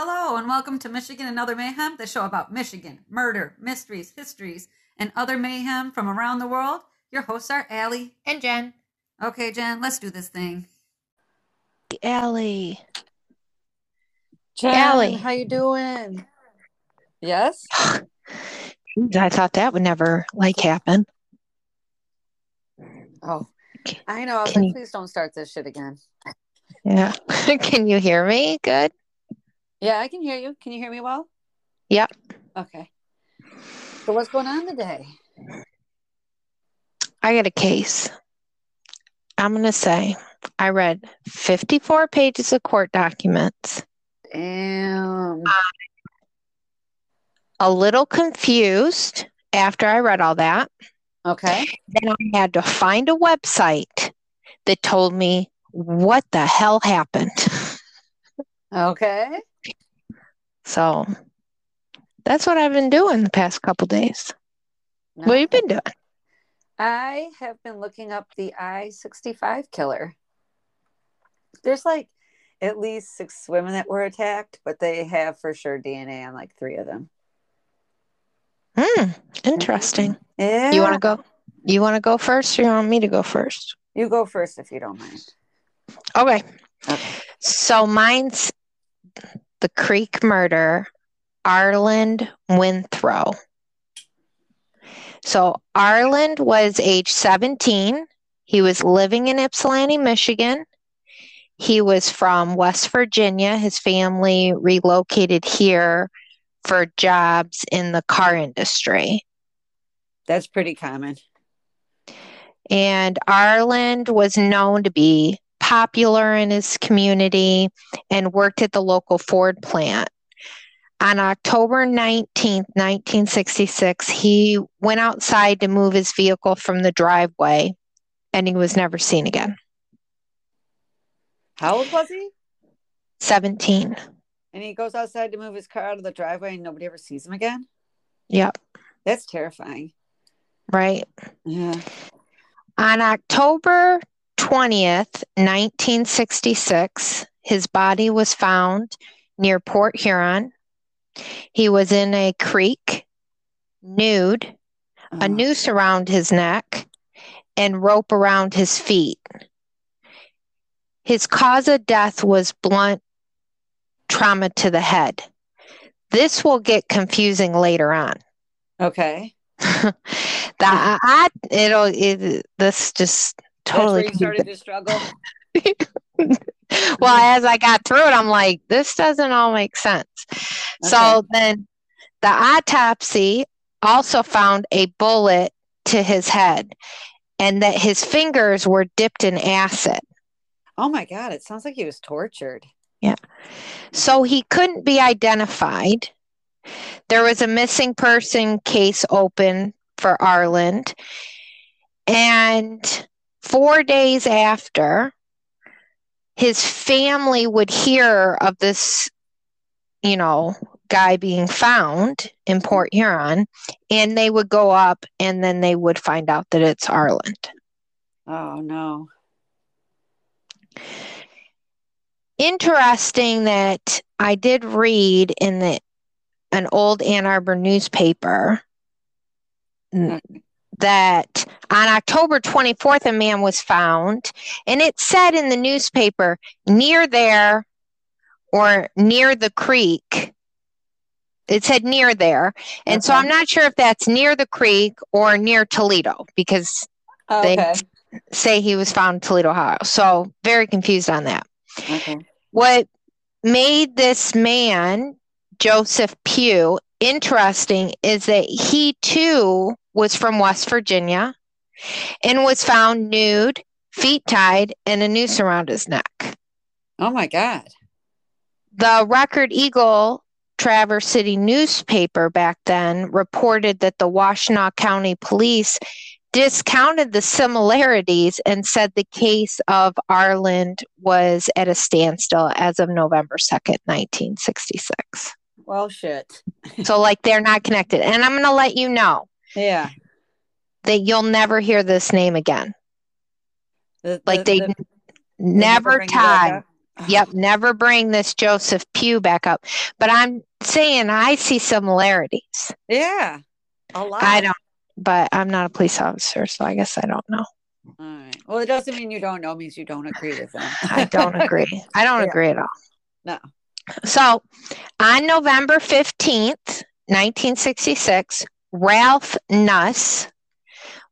Hello, and welcome to Michigan and Other Mayhem, the show about Michigan, murder, mysteries, histories, and other mayhem from around the world. Your hosts are Ali. And Jenn. Okay, Jenn, let's do this thing. Ali. Jenn, Ali. how you doing? Yes. I thought that would never like happen. Oh, I know. I was Can like, you- please don't start this shit again. Yeah. Can you hear me? Good. Yeah, I can hear you. Can you hear me well? Yep. Okay. So what's going on today? I got a case. I'm going to say I read 54 pages of court documents, Damn. a little confused after I read all that. Okay. Then I had to find a website that told me what the hell happened. Okay. So that's what I've been doing the past couple days. What have you been doing? I have been looking up the I 65 killer. There's like at least six women that were attacked, but they have for sure DNA on like three of them. Hmm, interesting. Yeah. You want to go? You want to go first, or you want me to go first? You go first if you don't mind. Okay. Okay. So mine's the Creek murder, Arland Winthrow. So Arland was age 17. He was living in Ypsilanti, Michigan. He was from West Virginia. His family relocated here for jobs in the car industry. That's pretty common. And Arland was known to be popular in his community and worked at the local Ford plant. On October 19th, 1966, he went outside to move his vehicle from the driveway and he was never seen again. How old was he? 17. And he goes outside to move his car out of the driveway and nobody ever sees him again? Yep, That's terrifying. right. Yeah. On October 20th, 1966, his body was found near Port Huron. He was in a creek, nude, a Oh, noose around his neck, and rope around his feet. His cause of death was blunt trauma to the head. This will get confusing later on. Okay. the I, it'll it, this just totally That's where you started struggle. well as i got through it i'm like this doesn't all make sense so then the autopsy also found a bullet to his head and that his fingers were dipped in acid Oh my God. It sounds like he was tortured. Yeah. So he couldn't be identified there was a missing person case open for arland and four days after his family would hear of this you know guy being found in port huron and they would go up and then they would find out that it's arland Oh no. interesting that I did read in the an old Ann Arbor newspaper n- mm. That on October 24th a man was found and it said in the newspaper near there or near the creek. It said near there. And so I'm not sure if that's near the creek or near Toledo because Oh, They- say he was found in Toledo Ohio. So very confused on that. Okay. what made this man, Joseph Pugh, interesting is that he too was from West Virginia and was found nude, feet tied, and a noose around his neck. Oh my God. The Record Eagle Traverse City newspaper back then reported that the Washtenaw County Police discounted the similarities and said the case of Arland was at a standstill as of November 2nd, 1966. Well, shit. So, like, they're not connected. And I'm going to let you know Yeah. that you'll never hear this name again. The- Like, the- they the- they never bring it back tied. up? Yep, never bring this Joseph Pugh back up. But I'm saying I see similarities. Yeah. A lot. I don't, but I'm not a police officer, so I guess I don't know. All right. Well, it doesn't mean you don't know, it means you don't agree with them. I don't agree. I don't Yeah. agree at all. No. So on November 15th, 1966, Ralph Nuss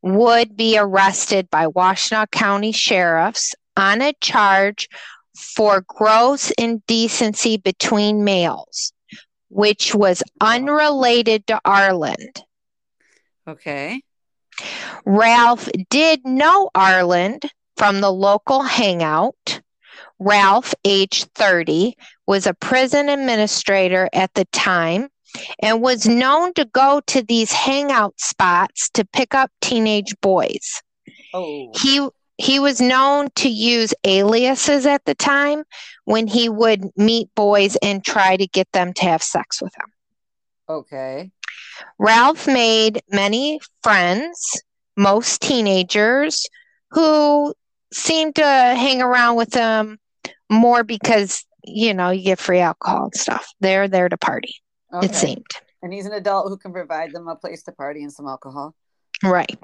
would be arrested by Washtenaw County sheriffs on a charge for gross indecency between males, which was unrelated to Arland. Okay. Ralph did know Arland from the local hangout. Ralph, age 30, was a prison administrator at the time and was known to go to these hangout spots to pick up teenage boys. Oh. He he was known to use aliases at the time when he would meet boys and try to get them to have sex with him. Okay. Ralph made many friends, most teenagers, who seemed to hang around with him more because, you know, you get free alcohol and stuff. They're there to party, okay. it seemed. And he's an adult who can provide them a place to party and some alcohol. Right.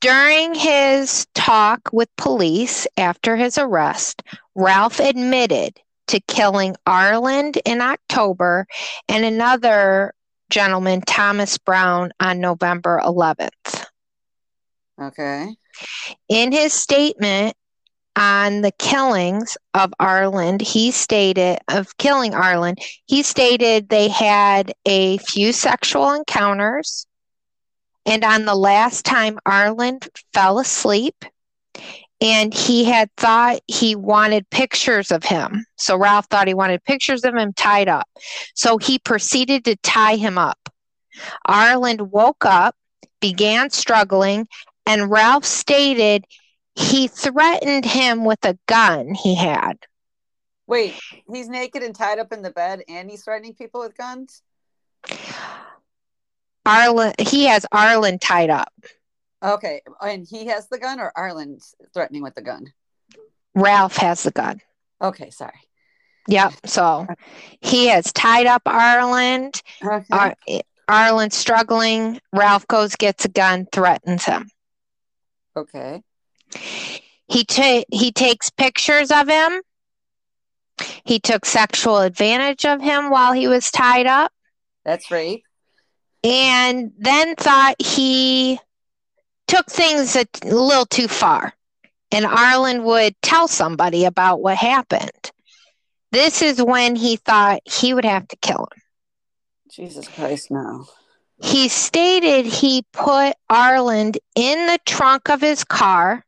During his talk with police after his arrest, Ralph admitted to killing Arland in October and another gentleman, Thomas Brown, on November 11th. Okay. In his statement on the killings of Arland, he stated, of killing Arland, he stated they had a few sexual encounters. And on the last time Arland fell asleep, and he had thought he wanted pictures of him. So Ralph thought he wanted pictures of him tied up. So he proceeded to tie him up. Arland woke up, began struggling, and Ralph stated he threatened him with a gun he had. Wait, he's naked and tied up in the bed and he's threatening people with guns? Arlen, he has Arlen tied up. Okay. And he has the gun or Arlen's threatening with the gun? Ralph has the gun. Okay, sorry. Yep. So he has tied up Arlen. Okay. Ar- Arlen's struggling. Ralph goes, gets a gun, threatens him. okay. He ta- he takes pictures of him. He took sexual advantage of him while he was tied up, That's rape. and then thought he took things a t- little too far. And Arlen would tell somebody about what happened. This is when he thought he would have to kill him. Jesus Christ, no. He stated he put Arland in the trunk of his car,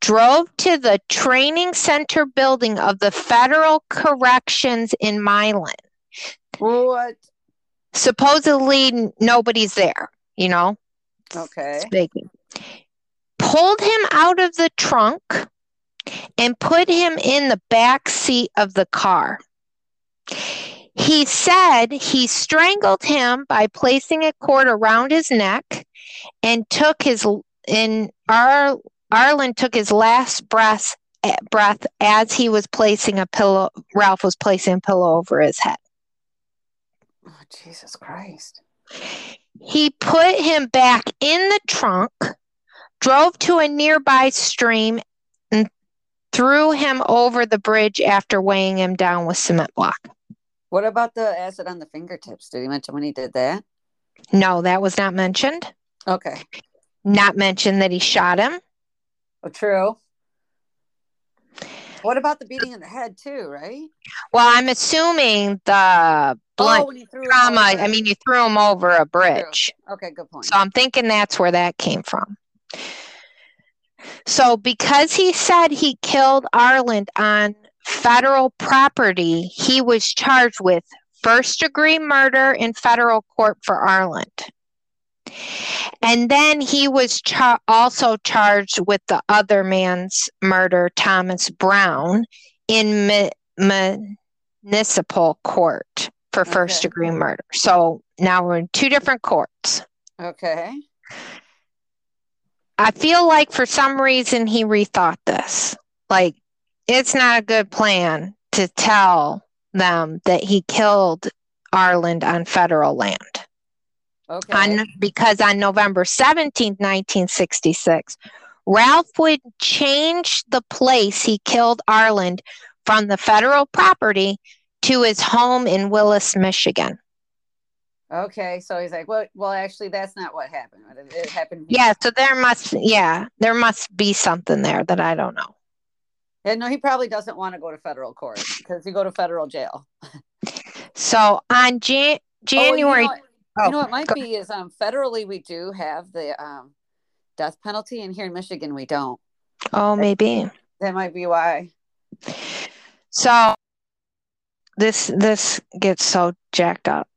drove to the training center building of the Federal Corrections in Milan. What? Supposedly, nobody's there, you know, Okay. speaking. Pulled him out of the trunk and put him in the back seat of the car. He said he strangled him by placing a cord around his neck and took his in Ar, Arlen took his last breath eh, breath as he was placing a pillow Ralph was placing a pillow over his head. Oh, Jesus Christ. He put him back in the trunk, drove to a nearby stream, and threw him over the bridge after weighing him down with cement block. What about the acid on the fingertips? Did he mention when he did that? No, that was not mentioned. Okay. Not mentioned that he shot him. Oh, true. What about the beating in the head too? Right? Well, I'm assuming the blunt oh, when he threw him trauma. I mean, you threw him over a bridge. Okay, good point. So I'm thinking that's where that came from. So because he said he killed Arland on federal property, he was charged with first degree murder in federal court for Arland. And then he was char- also charged with the other man's murder, Thomas Brown, in mi- municipal court for first Okay. degree murder. So now we're in two different courts. Okay. I feel like for some reason he rethought this. Like it's not a good plan to tell them that he killed Arland on federal land. Okay. On, because on November 17, 1966, Ralph would change the place he killed Arland from the federal property to his home in Willis, Michigan. Okay, so he's like, well, well, actually, that's not what happened. It, happened. Yeah, so there must, yeah, there must be something there that I don't know. Yeah, no, he probably doesn't want to go to federal court because you go to federal jail. So on Jan- January, Oh, you, know what, you know Oh, what might go- be is um federally we do have the um death penalty, and here in Michigan we don't. oh, maybe. That might be why. So this this gets so jacked up.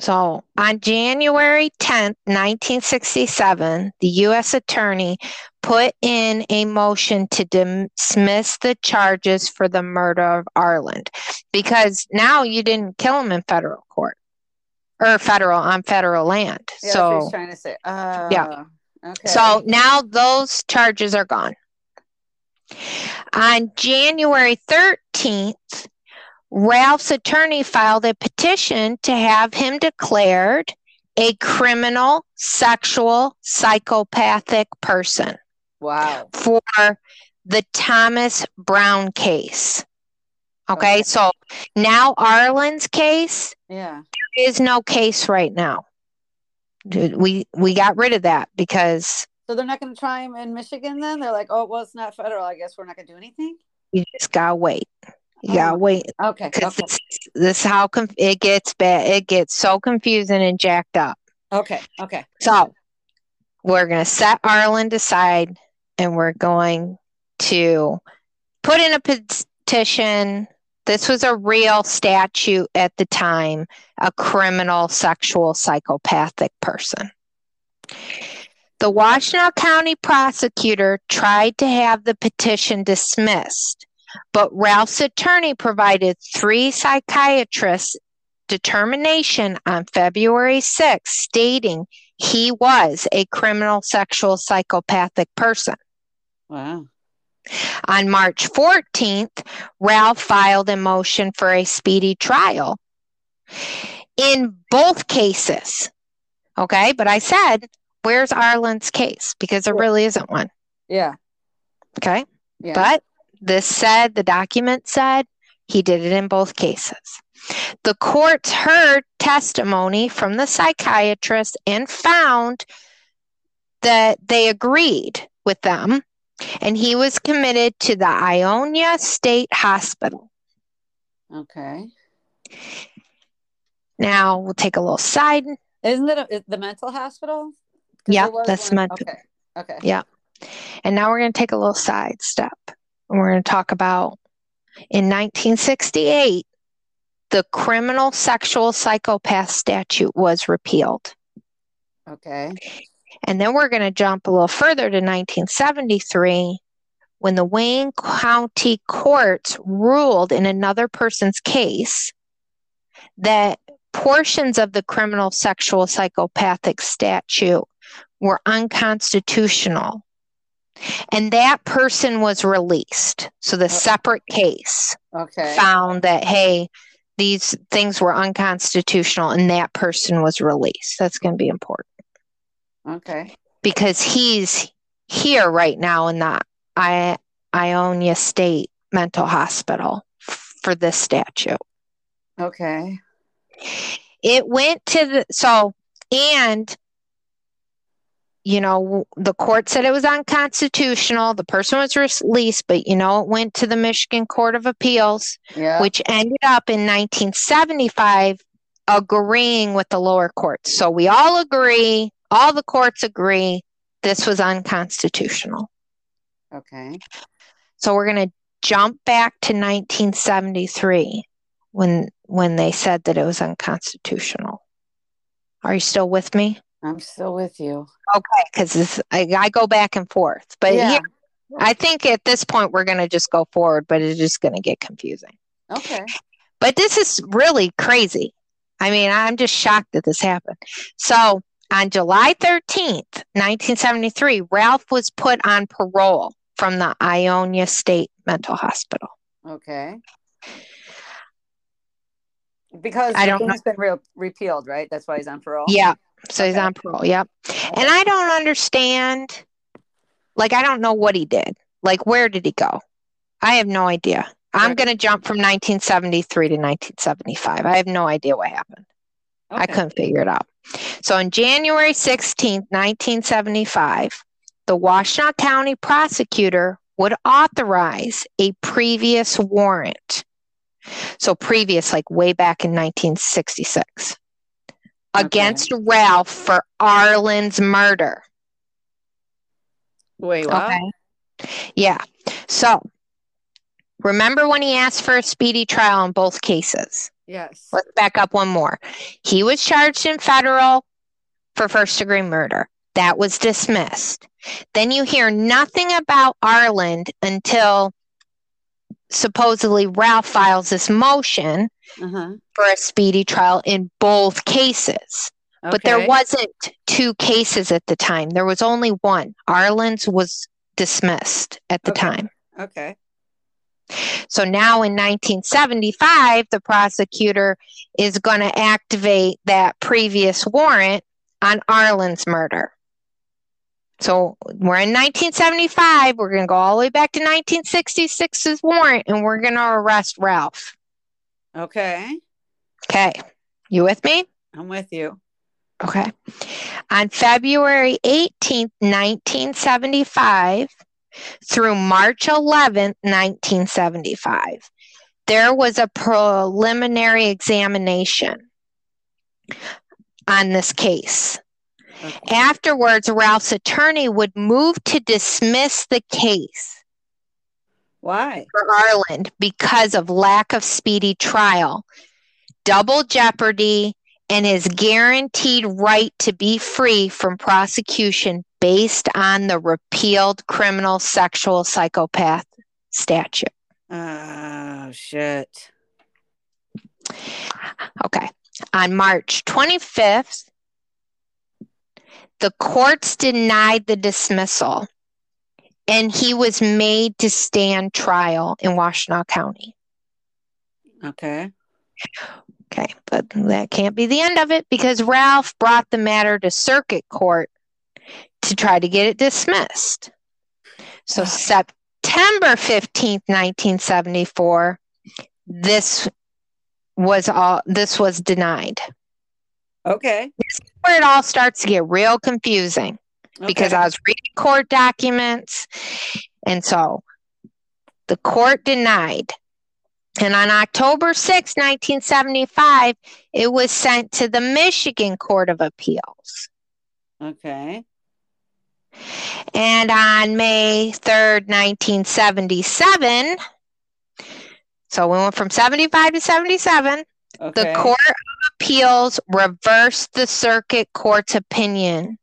So on January 10th, 1967, the U.S. Attorney put in a motion to dismiss the charges for the murder of Arland because now you didn't kill him in federal court or federal on federal land. Yeah, so he's trying to say. Uh, Yeah. Okay. so now those charges are gone. On January 13th, Ralph's attorney filed a petition to have him declared a criminal, sexual, psychopathic person wow. for the Thomas Brown case. Okay, Okay. so now Arlen's case Yeah. Is no case right now. We we got rid of that because So they're not going to try him in Michigan then? They're like, oh, well, it's not federal. I guess we're not going to do anything. you just gotta wait. You Oh. gotta wait Okay. because Okay. this, this is how conf- it gets bad. It gets so confusing and jacked up. Okay. Okay. So we're gonna set Arlen aside, and we're going to put in a petition. This was a real statute at the time, a criminal sexual psychopathic person. The Washtenaw County prosecutor tried to have the petition dismissed, but Ralph's attorney provided three psychiatrists determination on February 6, stating he was a criminal sexual psychopathic person. Wow. On March 14th, Ralph filed a motion for a speedy trial in both cases. Okay, but I said, where's Arlen's case? Because there really isn't one. Yeah. Okay, Yeah. but this said, the document said he did it in both cases. The courts heard testimony from the psychiatrist and found that they agreed with them, and he was committed to the Ionia State Hospital. okay. Now we'll take a little side. Isn't it a, the mental hospital? Yeah, that's mental. Okay. Okay. Yeah. And now we're going to take a little side step. And we're going to talk about in 1968, the criminal sexual psychopath statute was repealed. Okay. And then we're going to jump a little further to 1973 when the Wayne County courts ruled in another person's case that portions of the criminal sexual psychopathic statute were unconstitutional. And that person was released. So the oh. separate case Okay. found that, hey, these things were unconstitutional and that person was released. That's going to be important Okay. because he's here right now in the I- Ionia State Mental Hospital f- for this statute. Okay. It went to the so and you know the court said it was unconstitutional. The person was released, but you know it went to the Michigan Court of Appeals, Yeah. which ended up in 1975 agreeing with the lower courts. So we all agree, all the courts agree this was unconstitutional. okay. So we're going to jump back to 1973 when when they said that it was unconstitutional. Are you still with me? I'm still with you. Okay, because I, I go back and forth, but yeah. here, I think at this point we're going to just go forward, but it's just going to get confusing. Okay. But this is really crazy. I mean, I'm just shocked that this happened. So on July 13th, 1973, Ralph was put on parole from the Ionia State Mental Hospital. Okay. Because I don't know. thing's been re- repealed, right? That's why he's on parole. Yeah. So he's on parole. Yep. And I don't understand. Like, I don't know what he did. Like, where did he go? I have no idea. I'm going to jump from 1973 to 1975. I have no idea what happened. I couldn't figure it out. So on January 16th, 1975, the Washtenaw County prosecutor would authorize a previous warrant. So previous, like way back in 1966, Okay. against Ralph for Arlen's murder. Wait, what? Okay. Yeah. So remember when he asked for a speedy trial in both cases? Yes. Let's back up one more. He was charged in federal for first degree murder. That was dismissed. Then you hear nothing about Arland until supposedly Ralph files this motion Uh-huh. for a speedy trial in both cases. But there wasn't two cases at the time. There was only one. Arlen's was dismissed at the Okay. time. Okay. So now in 1975, the prosecutor is going to activate that previous warrant on Arlen's murder. So we're in 1975. We're going to go all the way back to 1966's warrant and we're going to arrest Ralph. Okay. Okay. You with me? I'm with you. Okay. On February 18th, 1975 through March 11th, 1975, there was a preliminary examination on this case. Afterwards, Ralph's attorney would move to dismiss the case Why? for Arland because of lack of speedy trial, double jeopardy, and his guaranteed right to be free from prosecution based on the repealed criminal sexual psychopath statute. Oh shit. Okay. On March 25th, the courts denied the dismissal and he was made to stand trial in Washtenaw County. Okay. Okay, but that can't be the end of it because Ralph brought the matter to circuit court to try to get it dismissed. So September 15th, 1974, this was all this was denied. Okay. This Where it all starts to get real confusing because I was reading court documents and so the court denied. And on October 6, 1975, it was sent to the Michigan Court of Appeals. Okay. And on May 3rd, 1977, so we went from 75 to 77, Okay. the Court of Appeals reversed the circuit court's opinion,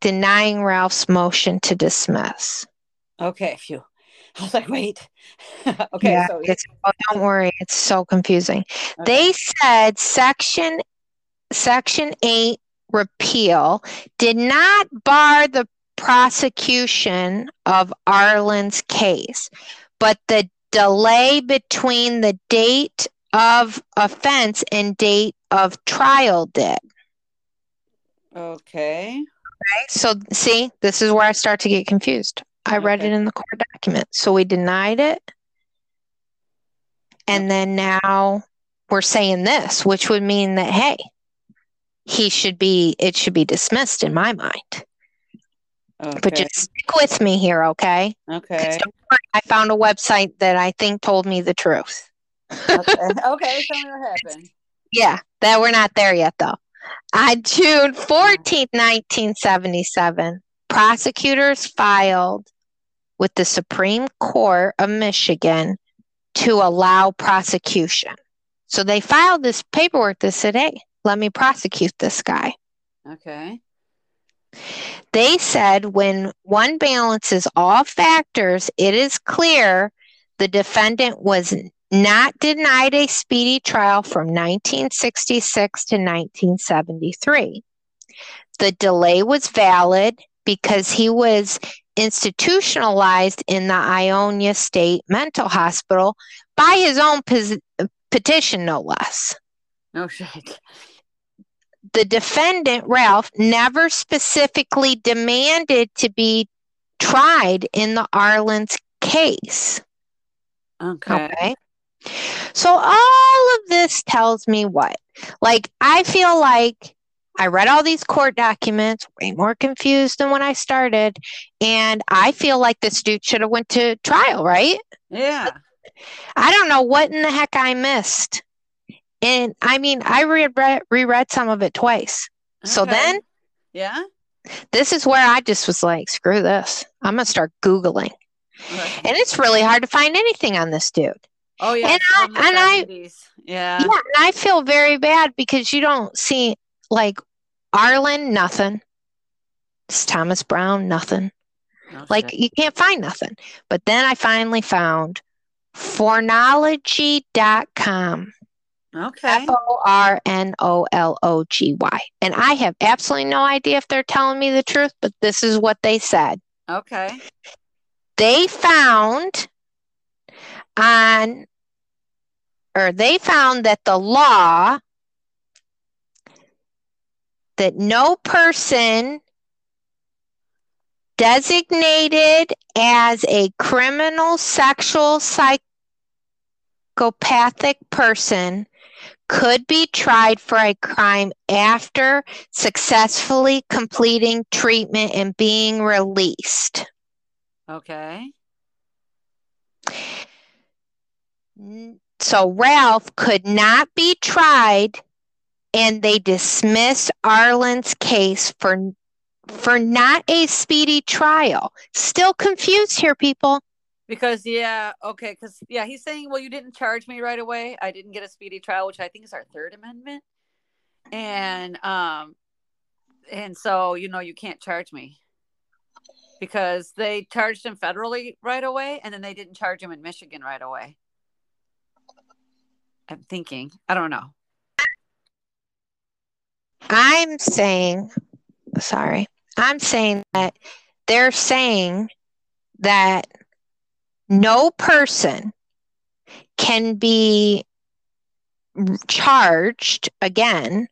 denying Ralph's motion to dismiss. Okay. Phew. I was like, wait. okay. Yeah, so oh, don't worry, it's so confusing. okay. They said section section 8 repeal did not bar the prosecution of Arlen's case, but the delay between the date of offense and date of trial did. Okay. So, see, this is where I start to get confused. I read Okay. it in the court document. So we denied it. And then now we're saying this, which would mean that, hey, he should be, it should be dismissed in my mind. Okay. But just stick with me here, okay? okay. worry, I found a website that I think told me the truth. okay. Okay. Tell me what happened. Yeah, that we're not there yet, though. On June 14th, 1977, prosecutors filed with the Supreme Court of Michigan to allow prosecution. So they filed this paperwork that said, hey, let me prosecute this guy. Okay. They said when one balances all factors, it is clear the defendant was not denied a speedy trial from 1966 to 1973. the delay was valid because he was institutionalized in the Ionia State Mental Hospital by his own pos- petition, no less. No shit. The defendant, Ralph, never specifically demanded to be tried in the Arlen's case. Okay. Okay. So all of this tells me what? Like, I feel like I read all these court documents, way more confused than when I started, and I feel like this dude should have went to trial, right? Yeah. I don't know what in the heck I missed. And I mean, I reread, reread some of it twice. So then Yeah. this is where I just was like, screw this. I'm going to start Googling. Okay. And it's really hard to find anything on this dude. Oh yeah. and I- and I- Yeah. Yeah, and I feel very bad because you don't see like Arlen, nothing. It's Thomas Brown, nothing. No Like shit. you can't find nothing. But then I finally found fornology.com. Okay. F O R N O L O G Y. And I have absolutely no idea if they're telling me the truth, but this is what they said. Okay. They found on, or they found that the law that no person designated as a criminal sexual psychopathic person could be tried for a crime after successfully completing treatment and being released. Okay. So Ralph could not be tried and they dismissed Arlen's case for for not a speedy trial. Still confused here people. Because yeah, okay, because yeah, he's saying, well, you didn't charge me right away. I didn't get a speedy trial, which I think is our third amendment, and um, and so you know you can't charge me because they charged him federally right away, and then they didn't charge him in Michigan right away. I'm thinking, I don't know. I'm saying sorry. I'm saying that they're saying that no person can be charged again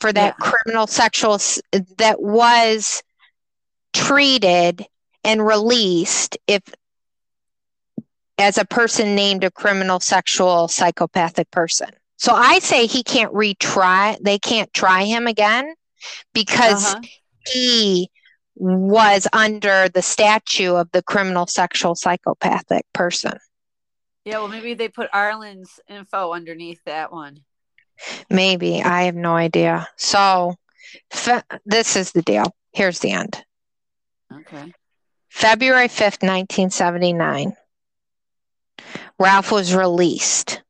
for that Yeah. criminal sexual that was treated and released if as a person named a criminal sexual psychopathic person. So I say he can't retry they can't try him again because Uh-huh. he was under the statue of the criminal sexual psychopathic person. Yeah, well, maybe they put Arlen's info underneath that one. Maybe. I have no idea. So fe- this is the deal. Here's the end. Okay. February 5th, 1979. Ralph was released.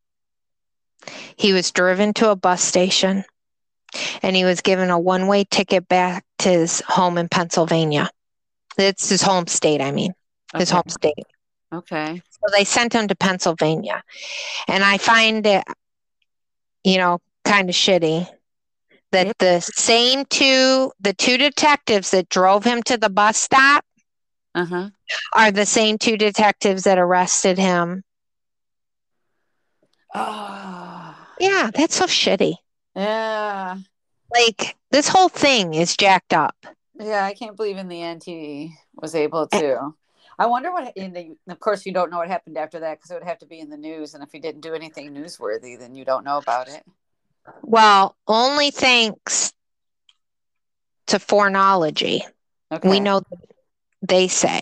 He was driven to a bus station and he was given a one way ticket back to his home in Pennsylvania. It's his home state, I mean, his Okay. home state. Okay. So they sent him to Pennsylvania. And I find it, you know, kind of shitty that Yep. the same two, the two detectives that drove him to the bus stop Uh huh. are the same two detectives that arrested him. Oh. Yeah, that's so shitty. Yeah. Like, this whole thing is jacked up. Yeah, I can't believe in the end he was able eh. to. I wonder what. In the, of course, you don't know what happened after that because it would have to be in the news, and if he didn't do anything newsworthy, then you don't know about it. Well, only thanks to fornology. Okay. We know they say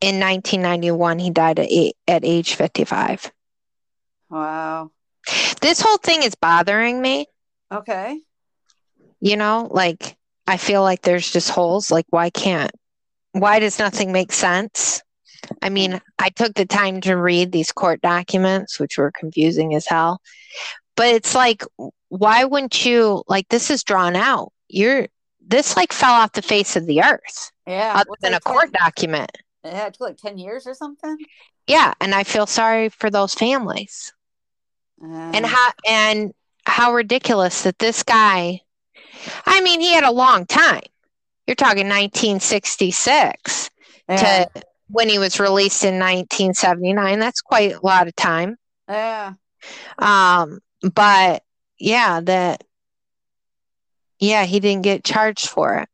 in 1991 he died at, at age 55. Wow. This whole thing is bothering me. Okay. You know, like I feel like there's just holes. Like, why can't, why does nothing make sense? I mean, I took the time to read these court documents, which were confusing as hell. But it's like, why wouldn't you, like, this is drawn out. You're, this like fell off the face of the earth Yeah. other than a 10 court document. Yeah, it took like ten years or something. Yeah. And I feel sorry for those families. Uh, and how and how ridiculous that this guy I mean, he had a long time. You're talking 1966 Yeah. to when he was released in 1979. That's quite a lot of time. yeah. Um, but yeah, that yeah, he didn't get charged for it.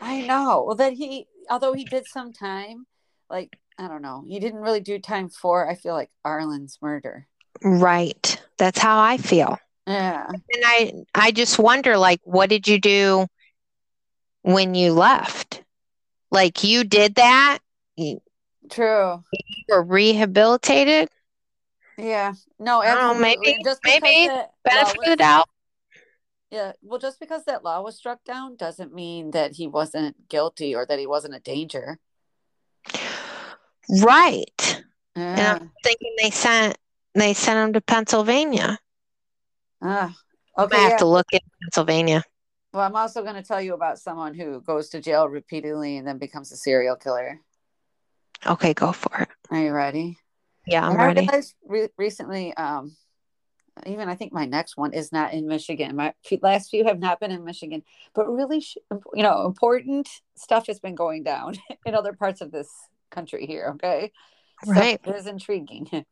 I know. Well, that he, although he did some time, like, I don't know, he didn't really do time for, I feel like, Arlen's murder. Right. That's how I feel. Yeah. And I I just wonder like what did you do when you left? Like you did that? You True. were rehabilitated? Yeah. No, know, maybe- just maybe that Benefit of the doubt. Yeah. Well, just because that law was struck down doesn't mean that he wasn't guilty or that he wasn't a danger. Right. Yeah. And I'm thinking they sent they sent him to Pennsylvania. Ah. Okay. gonna have yeah. to look at Pennsylvania. Well, I'm also going to tell you about someone who goes to jail repeatedly and then becomes a serial killer. Okay, go for it. Are you ready? Yeah, I'm And I ready. realized re- recently, um, even I think my next one is not in Michigan. My last few have not been in Michigan, but really, sh- you know, important stuff has been going down in other parts of this country here. Okay, So Right. it is intriguing.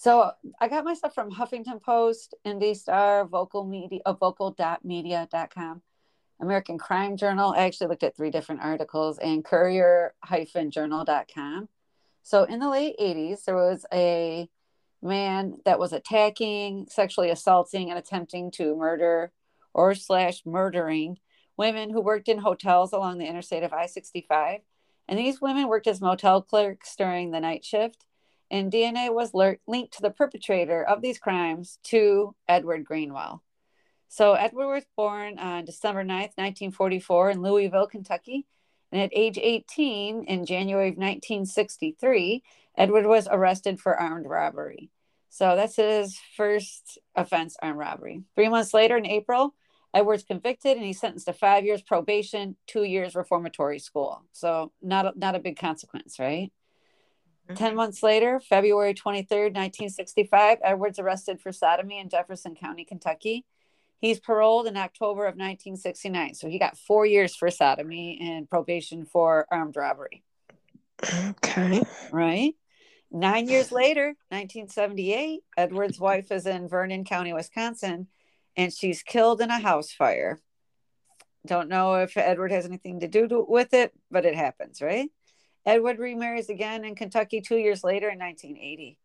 So I got my stuff from Huffington Post, IndyStar, Vocal Media, uh, vocal.media.com, American Crime Journal. I actually looked at three different articles and courier-journal.com. So in the late 80s, there was a man that was attacking, sexually assaulting, and attempting to murder or slash murdering women who worked in hotels along the interstate of I-65. And these women worked as motel clerks during the night shift and DNA was linked to the perpetrator of these crimes to Edward Greenwell. So Edward was born on December 9th, 1944 in Louisville, Kentucky. And at age 18 in January of 1963, Edward was arrested for armed robbery. So that's his first offense, armed robbery. Three months later, in April, Edward's convicted and he's sentenced to five years probation, two years reformatory school. So not a, not a big consequence, right? 10 mm-hmm. months later, February 23rd, 1965, Edwards arrested for sodomy in Jefferson County, Kentucky. He's paroled in October of 1969. So he got four years for sodomy and probation for armed robbery, Okay. right? Nine years later, 1978, Edwards' wife is in Vernon County, Wisconsin, and she's killed in a house fire. Don't know if Edward has anything to do to, with it, but it happens, right? Edward remarries again in Kentucky two years later in 1980.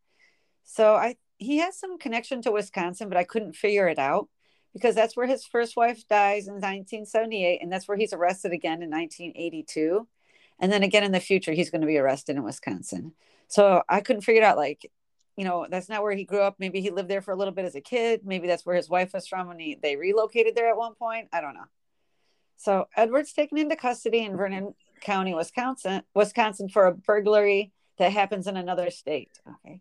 So I he has some connection to Wisconsin, but I couldn't figure it out because that's where his first wife dies in 1978, and that's where he's arrested again in 1982. And then again in the future, he's going to be arrested in Wisconsin. So I couldn't figure it out. Like, you know, that's not where he grew up. Maybe he lived there for a little bit as a kid. Maybe that's where his wife was from when he, they relocated there at one point. I don't know. So Edward's taken into custody in Vernon County, Wisconsin, Wisconsin for a burglary that happens in another state. Okay.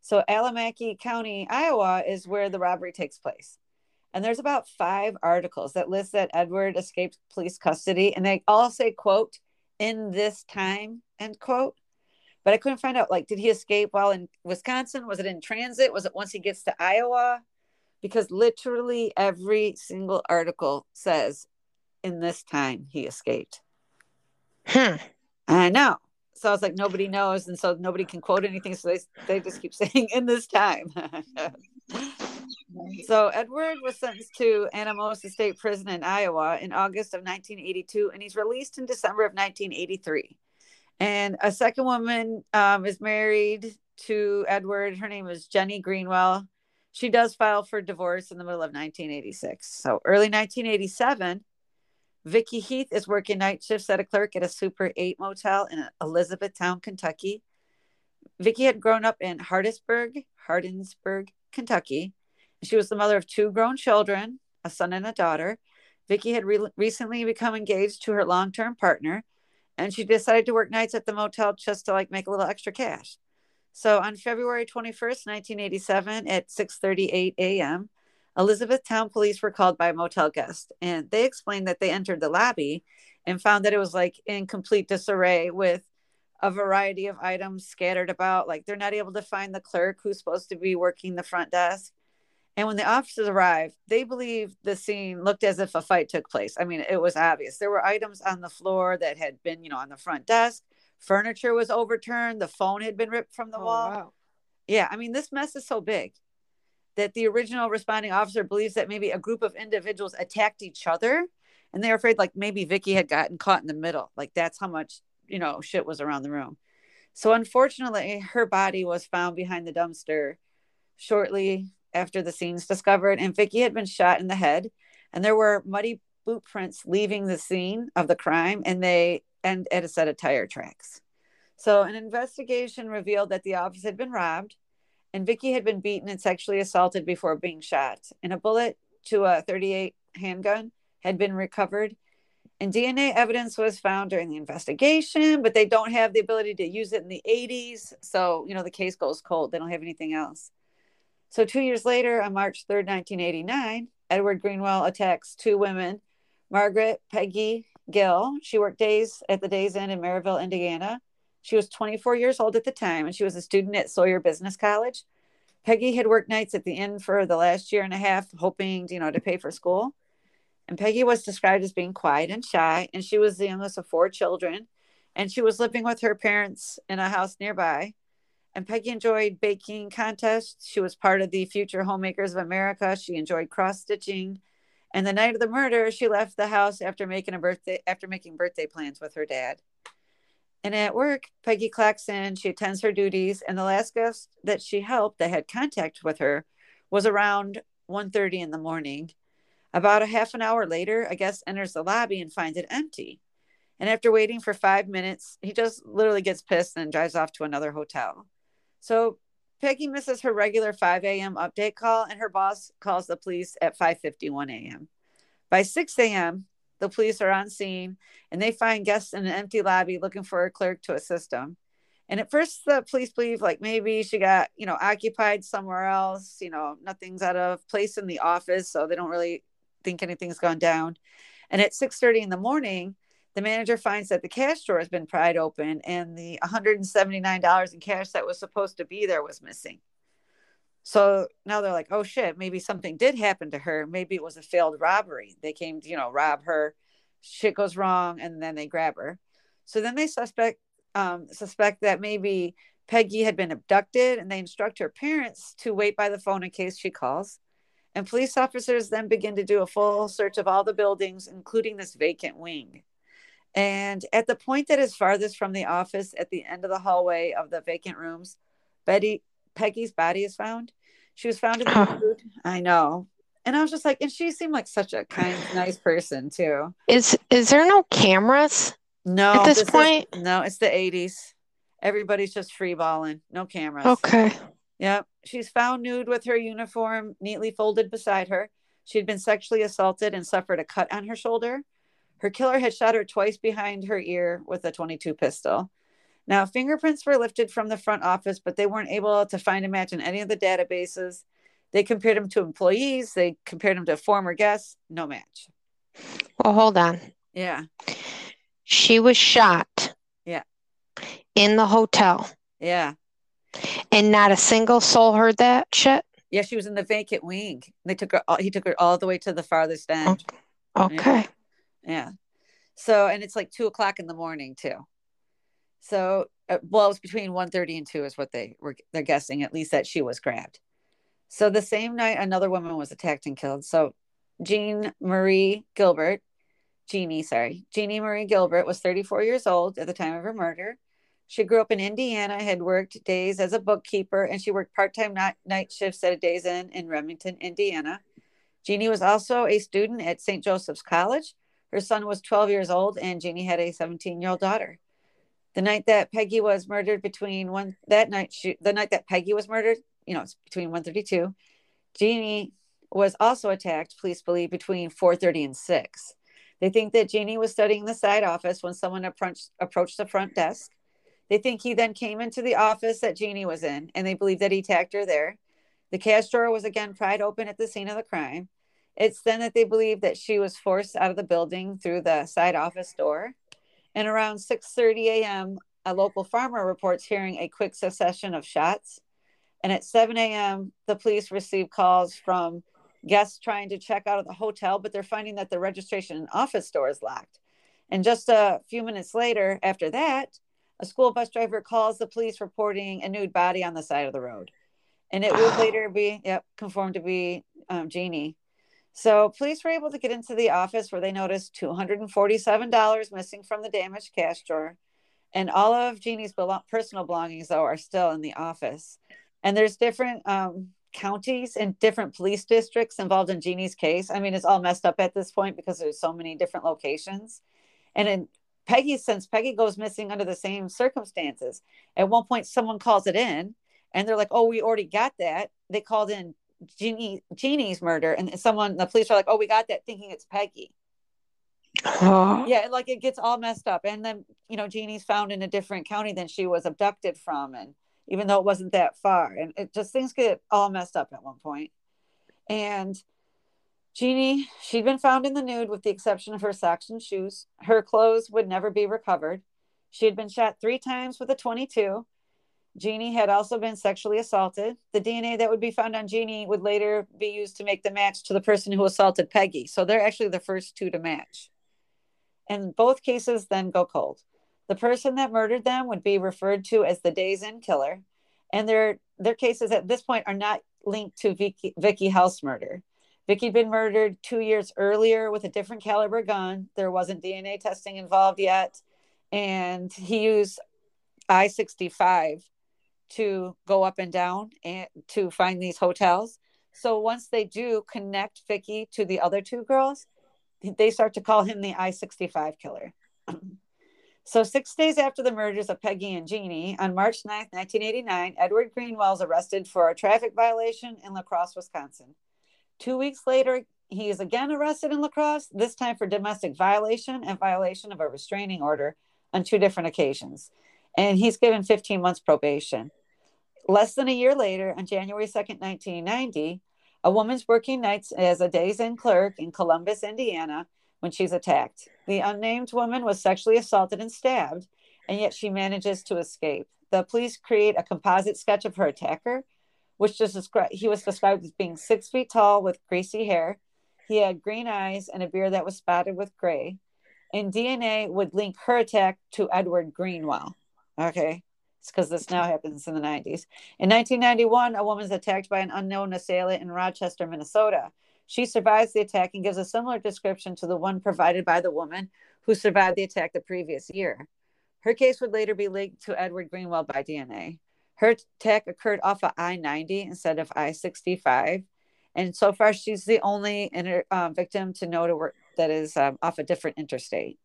So Allamakee County, Iowa is where the robbery takes place. And there's about five articles that list that Edward escaped police custody and they all say, quote, in this time, end quote. But I couldn't find out like, did he escape while in Wisconsin? Was it in transit? Was it once he gets to Iowa? Because literally every single article says in this time he escaped. Hmm. I know. So I was like, nobody knows, and so nobody can quote anything. So they they just keep saying in this time. so Edward was sentenced to Anamosa State Prison in Iowa in August of 1982, and he's released in December of 1983. And a second woman um, is married to Edward. Her name is Jenny Greenwell. She does file for divorce in the middle of 1986. So early 1987. Vicky Heath is working night shifts at a clerk at a Super 8 motel in Elizabethtown, Kentucky. Vicky had grown up in Hardinsburg, Hardinsburg, Kentucky. She was the mother of two grown children, a son and a daughter. Vicky had re- recently become engaged to her long-term partner, and she decided to work nights at the motel just to like make a little extra cash. So on February 21st, 1987 at 6:38 a.m., Elizabethtown police were called by a motel guest and they explained that they entered the lobby and found that it was like in complete disarray with a variety of items scattered about. Like they're not able to find the clerk who's supposed to be working the front desk. And when the officers arrived, they believed the scene looked as if a fight took place. I mean, it was obvious. There were items on the floor that had been, you know, on the front desk. Furniture was overturned. The phone had been ripped from the Oh, wall. wow. Yeah, I mean, this mess is so big that the original responding officer believes that maybe a group of individuals attacked each other and they're afraid like maybe Vicky had gotten caught in the middle. Like that's how much, you know, shit was around the room. So unfortunately, her body was found behind the dumpster shortly after the scenes discovered and Vicky had been shot in the head and there were muddy boot prints leaving the scene of the crime and they end at a set of tire tracks. So an investigation revealed that the office had been robbed and Vicky had been beaten and sexually assaulted before being shot. And a bullet to a 38 handgun had been recovered. And DNA evidence was found during the investigation, but they don't have the ability to use it in the 80s. So, you know, the case goes cold. They don't have anything else. So, two years later, on March 3rd, 1989, Edward Greenwell attacks two women, Margaret Peggy Gill. She worked days at the Days Inn in Merrillville, Indiana. She was 24 years old at the time, and she was a student at Sawyer Business College. Peggy had worked nights at the inn for the last year and a half, hoping, you know, to pay for school. And Peggy was described as being quiet and shy, and she was the youngest of four children. And she was living with her parents in a house nearby. And Peggy enjoyed baking contests. She was part of the Future Homemakers of America. She enjoyed cross stitching. And the night of the murder, she left the house after making a birthday after making birthday plans with her dad. And at work, Peggy clocks in, she attends her duties, and the last guest that she helped that had contact with her was around 1.30 in the morning. About a half an hour later, a guest enters the lobby and finds it empty. And after waiting for five minutes, he just literally gets pissed and drives off to another hotel. So Peggy misses her regular 5 a.m. update call, and her boss calls the police at 5:51 a.m. By 6 a.m., the police are on scene and they find guests in an empty lobby looking for a clerk to assist them. And at first, the police believe like maybe she got, you know, occupied somewhere else. You know, nothing's out of place in the office, so they don't really think anything's gone down. And at 6:30 in the morning, the manager finds that the cash drawer has been pried open and the $179 in cash that was supposed to be there was missing. So now they're like, oh shit, maybe something did happen to her. Maybe it was a failed robbery. They came to, you know, rob her. Shit goes wrong and then they grab her. So then they suspect um, suspect that maybe Peggy had been abducted and they instruct her parents to wait by the phone in case she calls. And police officers then begin to do a full search of all the buildings, including this vacant wing. And at the point that is farthest from the office at the end of the hallway of the vacant rooms, Betty Peggy's body is found. She was found in the Huh. nude. I know. And I was just like, and she seemed like such a kind, nice person too. Is is there no cameras? No, At this is- point- no, it's the 80s. Everybody's just free balling, no cameras. Okay. Yep. She's found nude with her uniform neatly folded beside her. She had been sexually assaulted and suffered a cut on her shoulder. Her killer had shot her twice behind her ear with a 22 pistol. Now, fingerprints were lifted from the front office, but they weren't able to find a match in any of the databases. They compared them to employees, they compared them to former guests, no match. Well, hold on. Yeah. She was shot. Yeah. In the hotel, Yeah. and not a single soul heard that shit. Yeah, she was in the vacant wing. They took her. all- He took her all the way to the farthest end. Oh, okay. Yeah. So, and it's like two o'clock in the morning too. So, uh, well, it was between 1.30 and two is what they were. They're guessing at least that she was grabbed. So the same night, another woman was attacked and killed. So, Jean Marie Gilbert, Jeannie, sorry, Jeannie Marie Gilbert was 34 years old at the time of her murder. She grew up in Indiana, had worked days as a bookkeeper, and she worked part-time night, night shifts at a Days Inn in Remington, Indiana. Jeannie was also a student at St. Joseph's College. Her son was 12 years old, and Jeannie had a 17-year-old daughter. The night that Peggy was murdered, between one that night, she, the night that Peggy was murdered, you know, it's between 1:32. Jeannie was also attacked. Police believe between 4:30 and 6. They think that Jeannie was studying the side office when someone approached approached the front desk. They think he then came into the office that Jeannie was in, and they believe that he attacked her there. The cash drawer was again pried open at the scene of the crime. It's then that they believe that she was forced out of the building through the side office door. And around 6:30 a.m., a local farmer reports hearing a quick succession of shots. And at 7 a.m., the police receive calls from guests trying to check out of the hotel, but they're finding that the registration and office door is locked. And just a few minutes later, after that, a school bus driver calls the police reporting a nude body on the side of the road. And it would later be yep, confirmed to be um, Jeannie. So police were able to get into the office where they noticed $247 missing from the damaged cash drawer. And all of Jeannie's personal belongings, though, are still in the office. And there's different um, counties and different police districts involved in Jeannie's case. I mean, it's all messed up at this point because there's so many different locations. And in Peggy, since Peggy goes missing under the same circumstances, at one point someone calls it in and they're like, oh, we already got that. They called in Jeannie, Jeannie's murder, and someone, the police are like, oh, we got that, thinking it's Peggy. Oh. Yeah, like it gets all messed up. And then, you know, Jeannie's found in a different county than she was abducted from. And even though it wasn't that far, and it just things get all messed up at one point. And Jeannie, she'd been found in the nude with the exception of her socks and shoes. Her clothes would never be recovered. She had been shot three times with a 22. Jeannie had also been sexually assaulted. The DNA that would be found on Jeannie would later be used to make the match to the person who assaulted Peggy. So they're actually the first two to match. And both cases then go cold. The person that murdered them would be referred to as the Days Inn killer. And their their cases at this point are not linked to Vicky, Vicky House murder. Vicky had been murdered two years earlier with a different caliber gun. There wasn't DNA testing involved yet. And he used I 65 to go up and down and to find these hotels. So once they do connect Vicky to the other two girls, they start to call him the I 65 killer. so, six days after the murders of Peggy and Jeannie, on March 9th, 1989, Edward Greenwell is arrested for a traffic violation in La Crosse, Wisconsin. Two weeks later, he is again arrested in La Crosse, this time for domestic violation and violation of a restraining order on two different occasions. And he's given 15 months probation. Less than a year later, on January 2nd, 1990, a woman's working nights as a days inn clerk in Columbus, Indiana, when she's attacked. The unnamed woman was sexually assaulted and stabbed, and yet she manages to escape. The police create a composite sketch of her attacker, which just described he was described as being six feet tall with greasy hair. He had green eyes and a beard that was spotted with gray. And DNA would link her attack to Edward Greenwell. Okay because this now happens in the 90s. In 1991, a woman is attacked by an unknown assailant in Rochester, Minnesota. She survives the attack and gives a similar description to the one provided by the woman who survived the attack the previous year. Her case would later be linked to Edward Greenwell by DNA. Her attack occurred off of I 90 instead of I 65. And so far, she's the only inter, um, victim to know to work that is um, off a different interstate.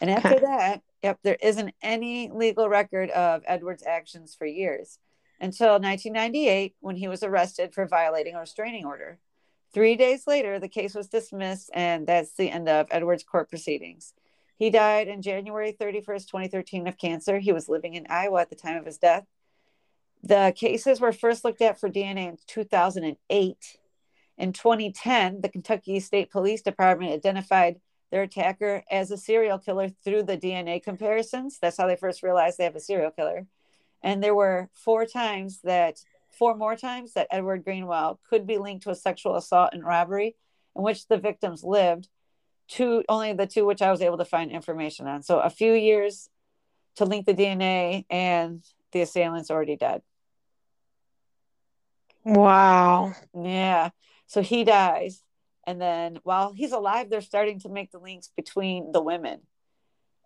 And after that, yep, there isn't any legal record of Edward's actions for years until 1998 when he was arrested for violating a restraining order. Three days later, the case was dismissed, and that's the end of Edward's court proceedings. He died on January 31st, 2013, of cancer. He was living in Iowa at the time of his death. The cases were first looked at for DNA in 2008. In 2010, the Kentucky State Police Department identified their attacker as a serial killer through the DNA comparisons. That's how they first realized they have a serial killer. And there were four times that, four more times that Edward Greenwell could be linked to a sexual assault and robbery in which the victims lived. Two, only the two which I was able to find information on. So a few years to link the DNA, and the assailant's already dead. Wow. Yeah. So he dies. And then while he's alive, they're starting to make the links between the women.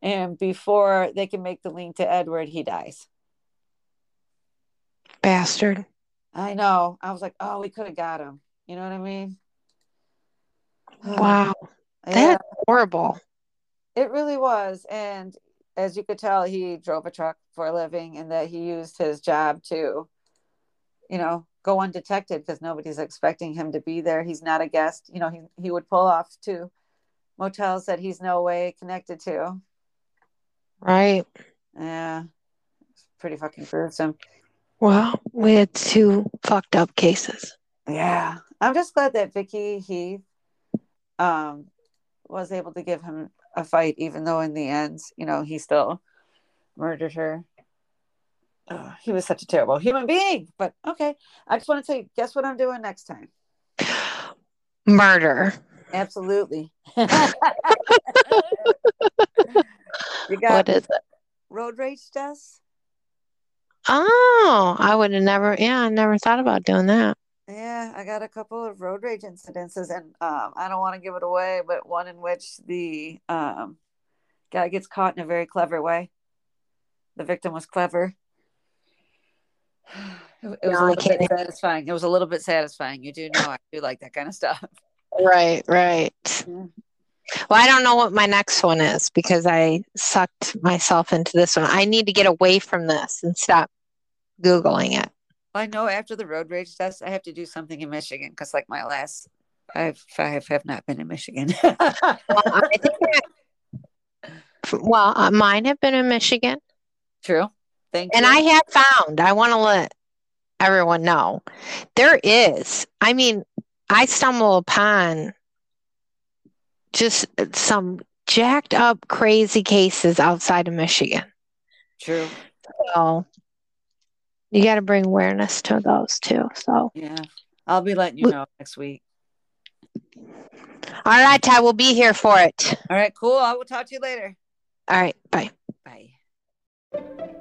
And before they can make the link to Edward, he dies. Bastard. I know. I was like, oh, we could have got him. You know what I mean? Wow. yeah. That's horrible. It really was. And as you could tell, he drove a truck for a living and that he used his job to, you know, go undetected because nobody's expecting him to be there. He's not a guest. You know, he, he would pull off to motels that he's no way connected to. Right. Yeah. It's pretty fucking gruesome. Well, we had two fucked up cases. Yeah. I'm just glad that Vicky Heath um was able to give him a fight, even though in the end, you know, he still murdered her. Oh, he was such a terrible human being. But okay, I just want to tell you, guess what I'm doing next time? Murder. Absolutely. you got What is it? road rage deaths. Oh, I would have never, yeah, I never thought about doing that. Yeah, I got a couple of road rage incidences, and um, I don't want to give it away, but one in which the um, guy gets caught in a very clever way. The victim was clever. It, was No, a I little bit satisfying. It was a little bit satisfying. You do know I do like that kind of stuff. Right, right. Well, I don't know what my next one is because I sucked myself into this one. I need to get away from this and stop Googling it. I know after the road rage test, I have to do something in Michigan because, like, my last five five have not been in Michigan. Well, I think I- well, uh, mine have been in Michigan, True. Thank and you. I have found, I want to let everyone know there is, I mean, I stumble upon just uh, some jacked up, crazy cases outside of Michigan. True. So you got to bring awareness to those too. So, Yeah. I'll be letting you know next week. all right, Ty, we'll be here for it. All right. Cool. I will talk to you later. All right, bye. Bye.